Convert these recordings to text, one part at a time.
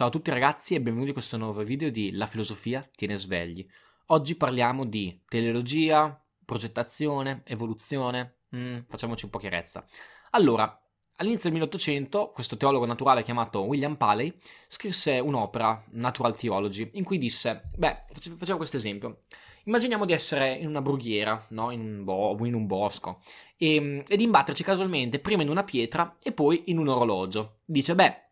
Ciao a tutti ragazzi e benvenuti in questo nuovo video di La filosofia tiene svegli. Oggi parliamo di teleologia, progettazione, evoluzione. Mm, facciamoci un po' chiarezza. Allora, all'inizio del 1800 questo teologo naturale chiamato William Paley scrisse un'opera, Natural Theology, in cui disse, beh, facciamo questo esempio. Immaginiamo di essere in una brughiera, no? in, un bo- in un bosco, e, e di imbatterci casualmente prima in una pietra e poi in un orologio. Dice, beh,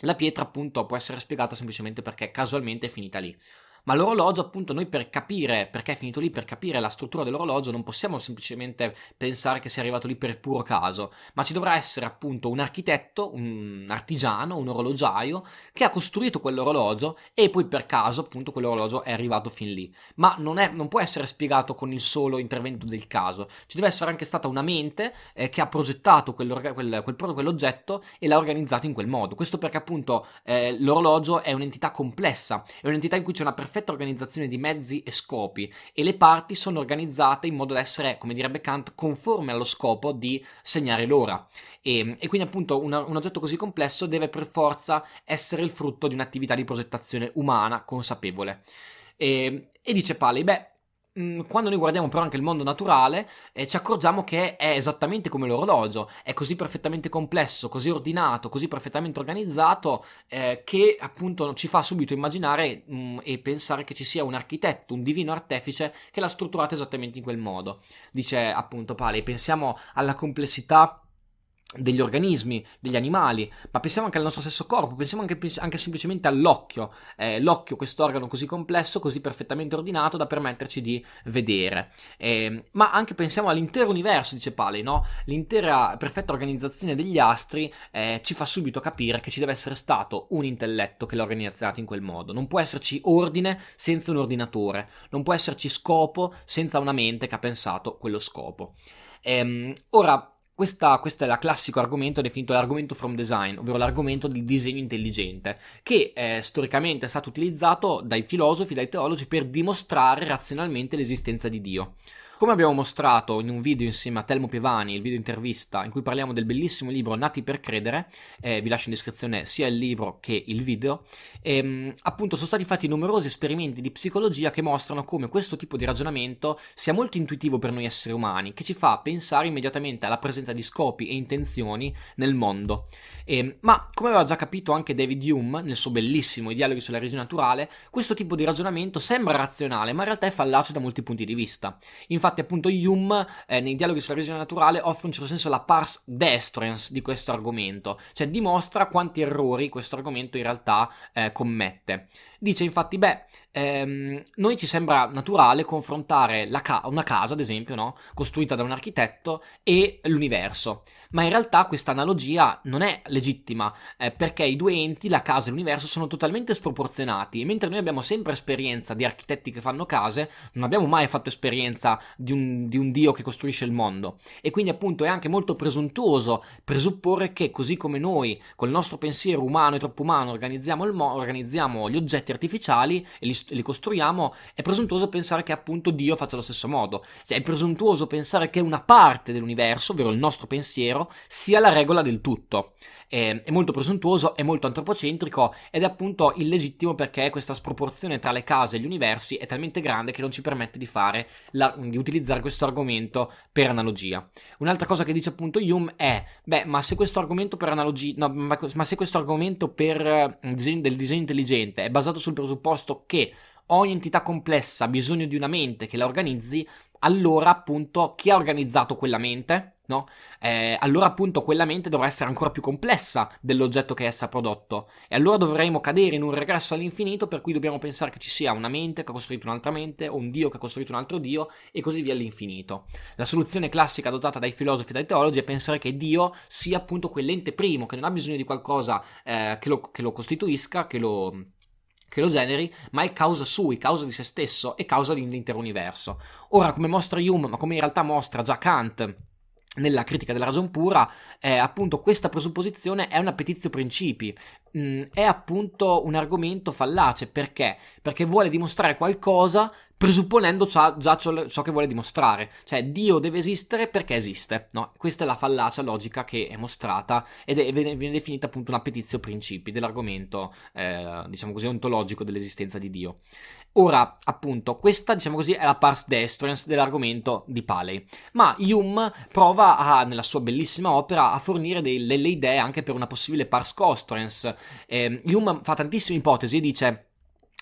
la pietra appunto può essere spiegata semplicemente perché casualmente è finita lì. Ma l'orologio, appunto, noi per capire perché è finito lì, per capire la struttura dell'orologio, non possiamo semplicemente pensare che sia arrivato lì per puro caso, ma ci dovrà essere appunto un architetto, un artigiano, un orologiaio che ha costruito quell'orologio e poi per caso appunto quell'orologio è arrivato fin lì. Ma non, è, non può essere spiegato con il solo intervento del caso, ci deve essere anche stata una mente eh, che ha progettato quel, quel, quell'oggetto e l'ha organizzato in quel modo. Questo perché appunto eh, l'orologio è un'entità complessa, è un'entità in cui c'è una perfetta perfetta organizzazione di mezzi e scopi e le parti sono organizzate in modo da essere, come direbbe Kant, conforme allo scopo di segnare l'ora. E, e quindi appunto una, un oggetto così complesso deve per forza essere il frutto di un'attività di progettazione umana consapevole. E, e dice Paley, beh, quando noi guardiamo però anche il mondo naturale, eh, ci accorgiamo che è esattamente come l'orologio, è così perfettamente complesso, così ordinato, così perfettamente organizzato, eh, che appunto ci fa subito immaginare mh, mm, e pensare che ci sia un architetto, un divino artefice che l'ha strutturato esattamente in quel modo. Dice appunto Pali, pensiamo alla complessità degli organismi, degli animali, ma pensiamo anche al nostro stesso corpo, pensiamo anche, anche semplicemente all'occhio, eh, l'occhio, questo organo così complesso, così perfettamente ordinato da permetterci di vedere, eh, ma anche pensiamo all'intero universo, dice Paley, no? l'intera perfetta organizzazione degli astri eh, ci fa subito capire che ci deve essere stato un intelletto che l'ha organizzato in quel modo, non può esserci ordine senza un ordinatore, non può esserci scopo senza una mente che ha pensato quello scopo. Ehm, ora, questa, questo è il classico argomento definito l'argomento from design, ovvero l'argomento del disegno intelligente, che eh, storicamente è stato utilizzato dai filosofi, dai teologi per dimostrare razionalmente l'esistenza di Dio. Come abbiamo mostrato in un video insieme a Telmo Pievani, il video intervista in cui parliamo del bellissimo libro Nati per credere, eh, vi lascio in descrizione sia il libro che il video, ehm, appunto sono stati fatti numerosi esperimenti di psicologia che mostrano come questo tipo di ragionamento sia molto intuitivo per noi esseri umani, che ci fa pensare immediatamente alla presenza di scopi e intenzioni nel mondo. Eh, ma come aveva già capito anche David Hume nel suo bellissimo I dialoghi sulla religione naturale, questo tipo di ragionamento sembra razionale, ma in realtà è fallace da molti punti di vista. Infatti appunto, Hume eh, nei dialoghi sulla religione naturale offre in un certo senso la pars destruens di questo argomento, cioè dimostra quanti errori questo argomento in realtà eh, commette. Dice infatti, beh, ehm, noi ci sembra naturale confrontare ca- una casa, ad esempio, no? costruita da un architetto e l'universo ma in realtà questa analogia non è legittima eh, perché i due enti, la casa e l'universo, sono totalmente sproporzionati. E mentre noi abbiamo sempre esperienza di architetti che fanno case, non abbiamo mai fatto esperienza di un, di un dio che costruisce il mondo. E quindi appunto è anche molto presuntuoso presupporre che così come noi col nostro pensiero umano e troppo umano organizziamo, mo- organizziamo gli oggetti artificiali e li, li, costruiamo, è presuntuoso pensare che appunto Dio faccia allo stesso modo, cioè è presuntuoso pensare che una parte dell'universo, ovvero il nostro pensiero, pensiero sia la regola del tutto. È, è molto presuntuoso, è molto antropocentrico ed è appunto illegittimo perché questa sproporzione tra le case e gli universi è talmente grande che non ci permette di, la, di utilizzare questo argomento per analogia. Un'altra cosa che dice appunto Hume è, beh, ma se questo argomento per analogia, no, ma, ma se questo argomento per, disegno, del disegno intelligente è basato sul presupposto che ogni entità complessa ha bisogno di una mente che la organizzi, allora appunto chi ha organizzato quella mente? No? Eh, allora appunto quella mente dovrà essere ancora più complessa dell'oggetto che essa ha prodotto e allora dovremo cadere in un regresso all'infinito per cui dobbiamo pensare che ci sia una mente che ha costruito un'altra mente o un dio che ha costruito un altro dio e così via all'infinito. La soluzione classica adottata dai filosofi e dai teologi è pensare che Dio sia appunto quell'ente primo che non ha bisogno di qualcosa eh, che, lo, che lo costituisca, che lo che lo generi, ma è causa sui, causa di se stesso e causa dell'intero universo. Ora, come mostra Hume, ma come in realtà mostra già Kant nella critica della ragion pura, eh, appunto questa presupposizione è un appetizio principi, mm, è appunto un argomento fallace, perché? Perché vuole dimostrare qualcosa presupponendo già, già ciò, ciò, che vuole dimostrare. Cioè, Dio deve esistere perché esiste. No? Questa è la fallacia logica che è mostrata ed è, viene, viene definita appunto una petizio principi dell'argomento, eh, diciamo così, ontologico dell'esistenza di Dio. Ora, appunto, questa, diciamo così, è la pars destruens dell'argomento di Paley. Ma Hume prova a, nella sua bellissima opera a fornire dei, delle idee anche per una possibile pars costruens. Eh, Hume fa tantissime ipotesi e dice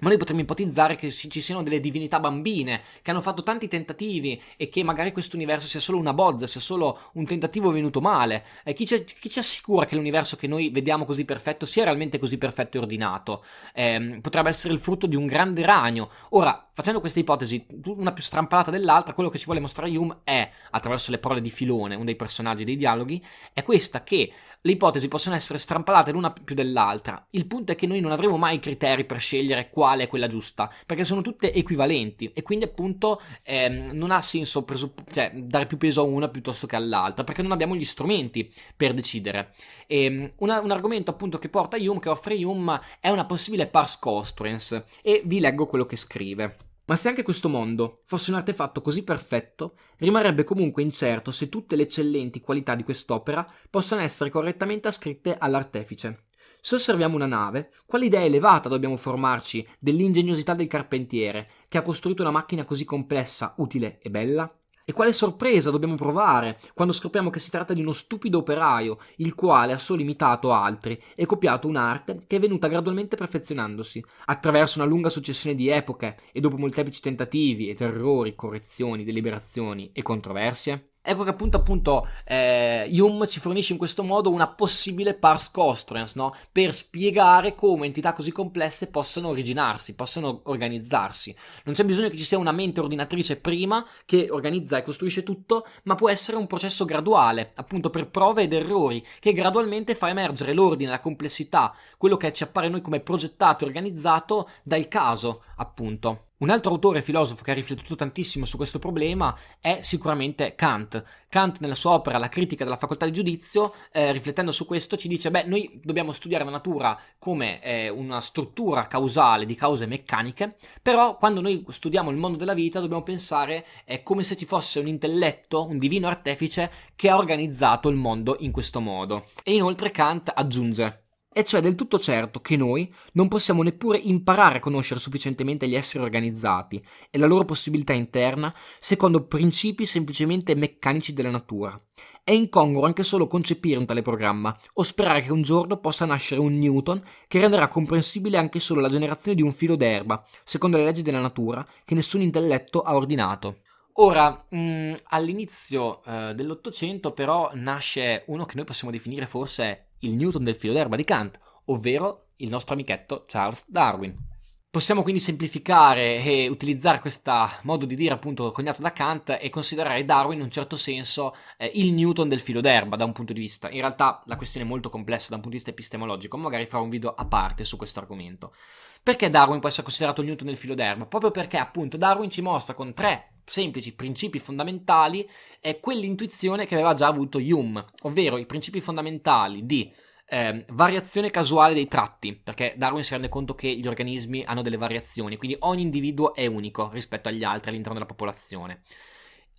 ma noi potremmo ipotizzare che ci siano delle divinità bambine che hanno fatto tanti tentativi e che magari questo universo sia solo una bozza, sia solo un tentativo venuto male. E chi, ci, chi ci assicura che l'universo che noi vediamo così perfetto sia realmente così perfetto e ordinato? Eh, potrebbe essere il frutto di un grande ragno. Ora, facendo questa ipotesi, una più strampalata dell'altra, quello che ci vuole mostrare Hume è, attraverso le parole di Filone, uno dei personaggi dei dialoghi, è questa che le ipotesi possono essere strampalate l'una più dell'altra. Il punto è che noi non avremo mai criteri per scegliere quale è quella giusta, perché sono tutte equivalenti e quindi appunto ehm, non ha senso presupp- cioè, dare più peso a una piuttosto che all'altra, perché non abbiamo gli strumenti per decidere. E, ehm, una, un argomento appunto che porta Hume, che offre Hume, è una possibile pars costruens e vi leggo quello che scrive. Ma se anche questo mondo fosse un artefatto così perfetto, rimarrebbe comunque incerto se tutte le eccellenti qualità di quest'opera possano essere correttamente ascritte all'artefice. Se osserviamo una nave, quale idea elevata dobbiamo formarci dell'ingegnosità del carpentiere, che ha costruito una macchina così complessa, utile e bella? E quale sorpresa dobbiamo provare quando scopriamo che si tratta di uno stupido operaio, il quale ha solo imitato altri e copiato un'arte che è venuta gradualmente perfezionandosi, attraverso una lunga successione di epoche e dopo molteplici tentativi ed errori, correzioni, deliberazioni e controversie? Ecco che appunto, appunto eh, Hume ci fornisce in questo modo una possibile pars costruens, no? per spiegare come entità così complesse possono originarsi, possono organizzarsi. Non c'è bisogno che ci sia una mente ordinatrice prima che organizza e costruisce tutto, ma può essere un processo graduale, appunto per prove ed errori, che gradualmente fa emergere l'ordine, la complessità, quello che ci appare noi come progettato e organizzato dal caso, appunto. Un altro autore filosofo che ha riflettuto tantissimo su questo problema è sicuramente Kant. Kant nella sua opera La critica della facoltà di giudizio, eh, riflettendo su questo, ci dice, beh, noi dobbiamo studiare la natura come eh, una struttura causale di cause meccaniche, però quando noi studiamo il mondo della vita dobbiamo pensare eh, come se ci fosse un intelletto, un divino artefice che ha organizzato il mondo in questo modo. E inoltre Kant aggiunge, e cioè del tutto certo che noi non possiamo neppure imparare a conoscere sufficientemente gli esseri organizzati e la loro possibilità interna secondo principi semplicemente meccanici della natura. È incongruo anche solo concepire un tale programma o sperare che un giorno possa nascere un Newton che renderà comprensibile anche solo la generazione di un filo d'erba, secondo le leggi della natura che nessun intelletto ha ordinato. Ora, mh, mm, all'inizio eh, dell'Ottocento però nasce uno che noi possiamo definire forse il Newton del filo d'erba di Kant, ovvero il nostro amichetto Charles Darwin. Possiamo quindi semplificare e utilizzare questo modo di dire appunto coniato da Kant e considerare Darwin in un certo senso eh, il Newton del filo d'erba da un punto di vista. In realtà la questione è molto complessa da un punto di vista epistemologico, magari farò un video a parte su questo argomento. Perché Darwin può essere considerato il Newton del filo d'erba? Proprio perché appunto Darwin ci mostra con tre semplici principi fondamentali è quell'intuizione che aveva già avuto Hume, ovvero i principi fondamentali di eh, variazione casuale dei tratti, perché Darwin si rende conto che gli organismi hanno delle variazioni, quindi ogni individuo è unico rispetto agli altri all'interno della popolazione.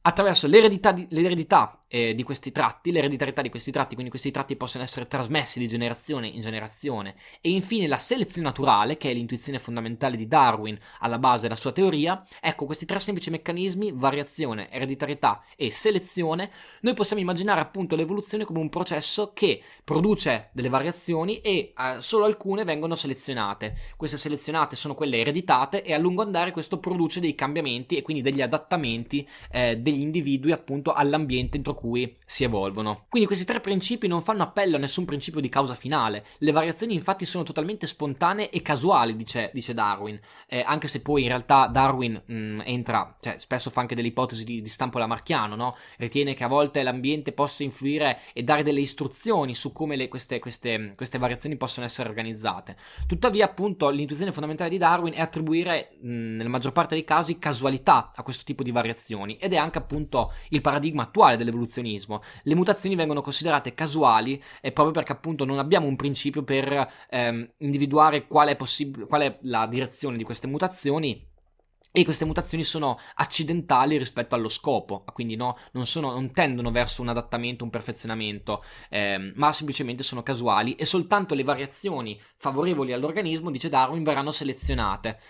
Attraverso l'eredità, di, l'eredità eh, di, questi tratti, l'ereditarietà di questi tratti, quindi questi tratti possono essere trasmessi di generazione in generazione, e infine la selezione naturale, che è l'intuizione fondamentale di Darwin alla base della sua teoria, ecco questi tre semplici meccanismi, variazione, ereditarietà e selezione, noi possiamo immaginare appunto l'evoluzione come un processo che produce delle variazioni e eh, solo alcune vengono selezionate. Queste selezionate sono quelle ereditate e a lungo andare questo produce dei cambiamenti e quindi degli adattamenti eh, degli individui appunto all'ambiente entro cui si evolvono. Quindi questi tre principi non fanno appello a nessun principio di causa finale. Le variazioni infatti sono totalmente spontanee e casuali, dice, dice Darwin, eh, anche se poi in realtà Darwin mh, mm, entra, cioè spesso fa anche delle ipotesi di, di stampo lamarchiano, no? Ritiene che a volte l'ambiente possa influire e dare delle istruzioni su come le, queste, queste, queste, variazioni possono essere organizzate. Tuttavia appunto l'intuizione fondamentale di Darwin è attribuire mh, mm, nella maggior parte dei casi casualità a questo tipo di variazioni ed è anche appunto il paradigma attuale dell'evoluzionismo. Le mutazioni vengono considerate casuali e proprio perché appunto non abbiamo un principio per ehm, individuare qual è, possib- qual è la direzione di queste mutazioni e queste mutazioni sono accidentali rispetto allo scopo, quindi no, non, sono, non, tendono verso un adattamento, un perfezionamento, ehm, ma semplicemente sono casuali e soltanto le variazioni favorevoli all'organismo, dice Darwin, verranno selezionate.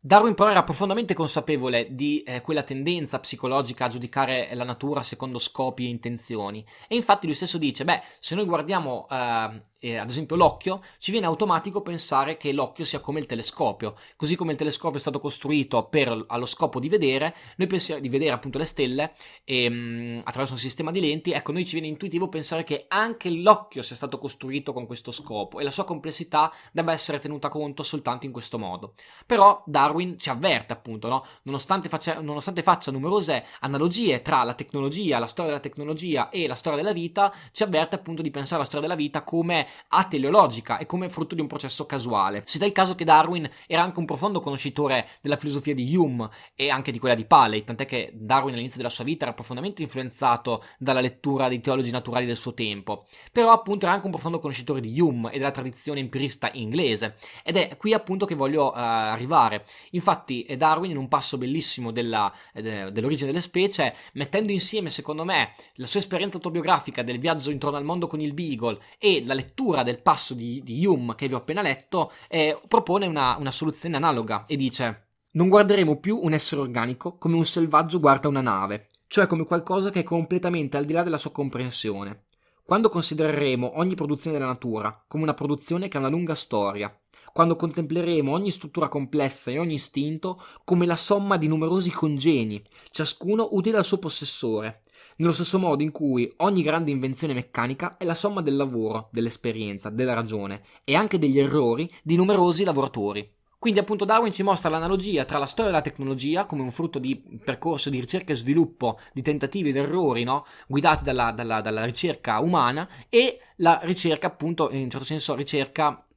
Darwin però era profondamente consapevole di eh, quella tendenza psicologica a giudicare la natura secondo scopi e intenzioni. E infatti lui stesso dice, beh, se noi guardiamo eh, eh, ad esempio l'occhio, ci viene automatico pensare che l'occhio sia come il telescopio. Così come il telescopio è stato costruito per, allo scopo di vedere, noi pensiamo di vedere appunto le stelle e, mh, attraverso un sistema di lenti, ecco, noi ci viene intuitivo pensare che anche l'occhio sia stato costruito con questo scopo e la sua complessità debba essere tenuta conto soltanto in questo modo. Però Darwin ci avverte appunto, no? nonostante, faccia, nonostante faccia numerose analogie tra la tecnologia, la storia della tecnologia e la storia della vita, ci avverte appunto di pensare alla storia della vita come ateleologica e come frutto di un processo casuale. Si dà il caso che Darwin era anche un profondo conoscitore della filosofia di Hume e anche di quella di Paley, tant'è che Darwin all'inizio della sua vita era profondamente influenzato dalla lettura dei teologi naturali del suo tempo, però appunto era anche un profondo conoscitore di Hume e della tradizione empirista inglese ed è qui appunto che voglio uh, arrivare. Infatti Darwin in un passo bellissimo della, de, dell'origine delle specie, mettendo insieme secondo me la sua esperienza autobiografica del viaggio intorno al mondo con il Beagle e la lettura lettura del passo di, di Hume che vi ho appena letto eh, propone una, una soluzione analoga e dice non guarderemo più un essere organico come un selvaggio guarda una nave, cioè come qualcosa che è completamente al di là della sua comprensione. Quando considereremo ogni produzione della natura come una produzione che ha una lunga storia, quando contempleremo ogni struttura complessa e ogni istinto come la somma di numerosi congeni, ciascuno utile al suo possessore, nello stesso modo in cui ogni grande invenzione meccanica è la somma del lavoro, dell'esperienza, della ragione e anche degli errori di numerosi lavoratori. Quindi appunto Darwin ci mostra l'analogia tra la storia della tecnologia come un frutto di percorso di ricerca e sviluppo, di tentativi ed errori, no? guidati dalla, dalla, dalla ricerca umana e la ricerca appunto, in un certo senso ricerca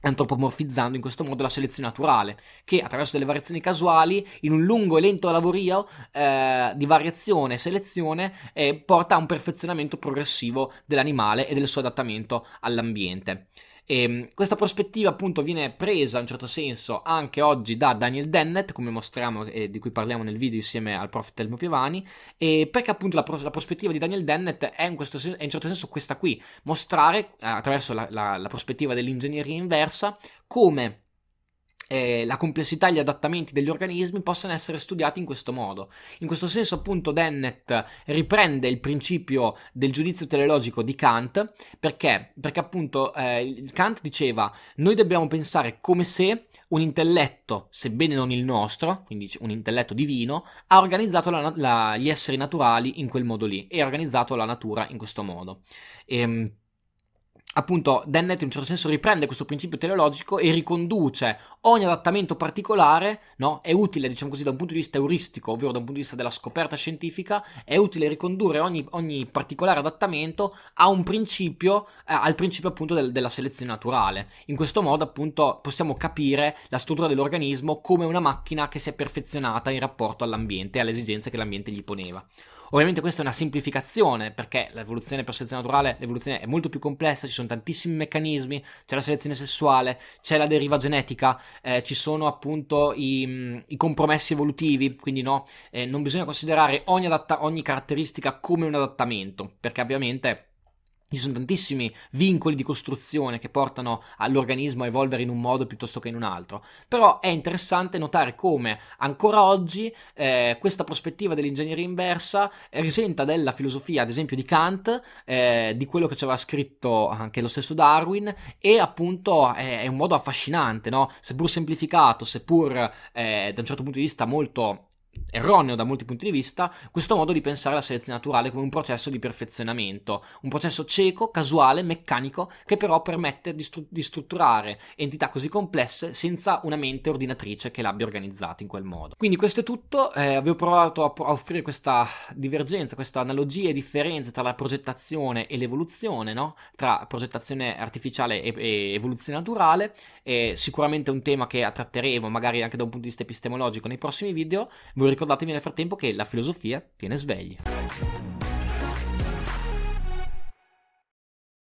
antropomorfizzando in questo modo la selezione naturale, che attraverso delle variazioni casuali, in un lungo e lento lavorio eh, di variazione e selezione, eh, porta a un perfezionamento progressivo dell'animale e del suo adattamento all'ambiente. E ehm, questa prospettiva appunto viene presa in un certo senso anche oggi da Daniel Dennett, come mostriamo e di cui parliamo nel video insieme al prof. Telmo Piovani, e perché appunto la, la, prospettiva di Daniel Dennett è in, questo, è in un certo senso questa qui, mostrare attraverso la, la, la prospettiva dell'ingegneria inversa come eh, la complessità e gli adattamenti degli organismi possano essere studiati in questo modo. In questo senso, appunto, Dennett riprende il principio del giudizio teleologico di Kant perché? Perché appunto eh, Kant diceva: Noi dobbiamo pensare come se un intelletto, sebbene non il nostro, quindi un intelletto divino, ha organizzato la, la, gli esseri naturali in quel modo lì e ha organizzato la natura in questo modo. Ehm, appunto Dennett in un certo senso riprende questo principio teleologico e riconduce ogni adattamento particolare, no? È utile, diciamo così, da un punto di vista euristico, ovvero da un punto di vista della scoperta scientifica, è utile ricondurre ogni, ogni particolare adattamento principio, eh, al principio appunto del, della selezione naturale. In questo modo appunto possiamo capire la struttura dell'organismo come una macchina che si è perfezionata in rapporto all'ambiente e alle esigenze che l'ambiente gli poneva. Ovviamente questa è una semplificazione perché l'evoluzione per selezione naturale, l'evoluzione è molto più complessa, ci sono tantissimi meccanismi, c'è la selezione sessuale, c'è la deriva genetica, eh, ci sono appunto i, i, compromessi evolutivi, quindi no, eh, non bisogna considerare ogni, adatta- ogni caratteristica come un adattamento, perché ovviamente ci sono tantissimi vincoli di costruzione che portano all'organismo a evolvere in un modo piuttosto che in un altro. Però è interessante notare come ancora oggi eh, questa prospettiva dell'ingegneria inversa risenta della filosofia, ad esempio, di Kant, eh, di quello che ci aveva scritto anche lo stesso Darwin, e appunto è, è un modo affascinante, no? seppur semplificato, seppur eh, da un certo punto di vista molto erroneo da molti punti di vista questo modo di pensare alla selezione naturale come un processo di perfezionamento, un processo cieco, casuale, meccanico, che però permette di, stru- di strutturare entità così complesse senza una mente ordinatrice che l'abbia organizzata in quel modo. Quindi questo è tutto, eh, avevo provato a, a, offrire questa divergenza, questa analogia e differenza tra la progettazione e l'evoluzione, no? tra progettazione artificiale e, e evoluzione naturale, è sicuramente un tema che tratteremo magari anche da un punto di vista epistemologico nei prossimi video voi ricordatevi nel frattempo che la filosofia tiene svegli.